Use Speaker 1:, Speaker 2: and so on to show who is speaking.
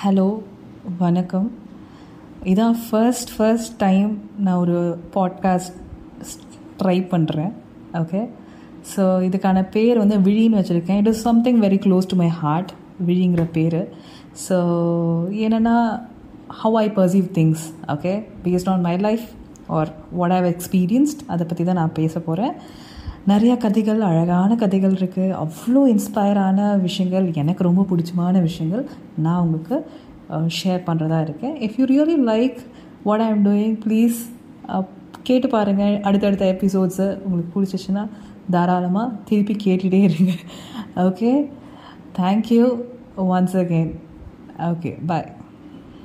Speaker 1: Hello வணக்கம். இதான் first first time நான் ஒரு பாட்காஸ்ட் ட்ரை பண்ணுறேன் ஓகே ஸோ இதுக்கான பேர் வந்து விழின்னு வச்சுருக்கேன். It is something very close to my heart விழிங்கிற பேர். ஸோ என்னென்னா how I perceive things okay based on my life or what I've experienced அதை பற்றி தான் நான் பேச போகிறேன் நிறைய கதைகள் அழகான கதைகள் இருக்குது அவ்வளோ இன்ஸ்பயரான விஷயங்கள் எனக்கு ரொம்ப பிடிச்சமான விஷயங்கள் நான் உங்களுக்கு ஷேர் பண்ணுறதா இருக்கேன். If you really like what I am doing please கேட்டு பாருங்கள் அடுத்தடுத்த எபிசோட்ஸு உங்களுக்கு பிடிச்சிச்சின்னா தாராளமாக திருப்பி கேட்டுகிட்டே இருங்க. Okay thank you once again okay bye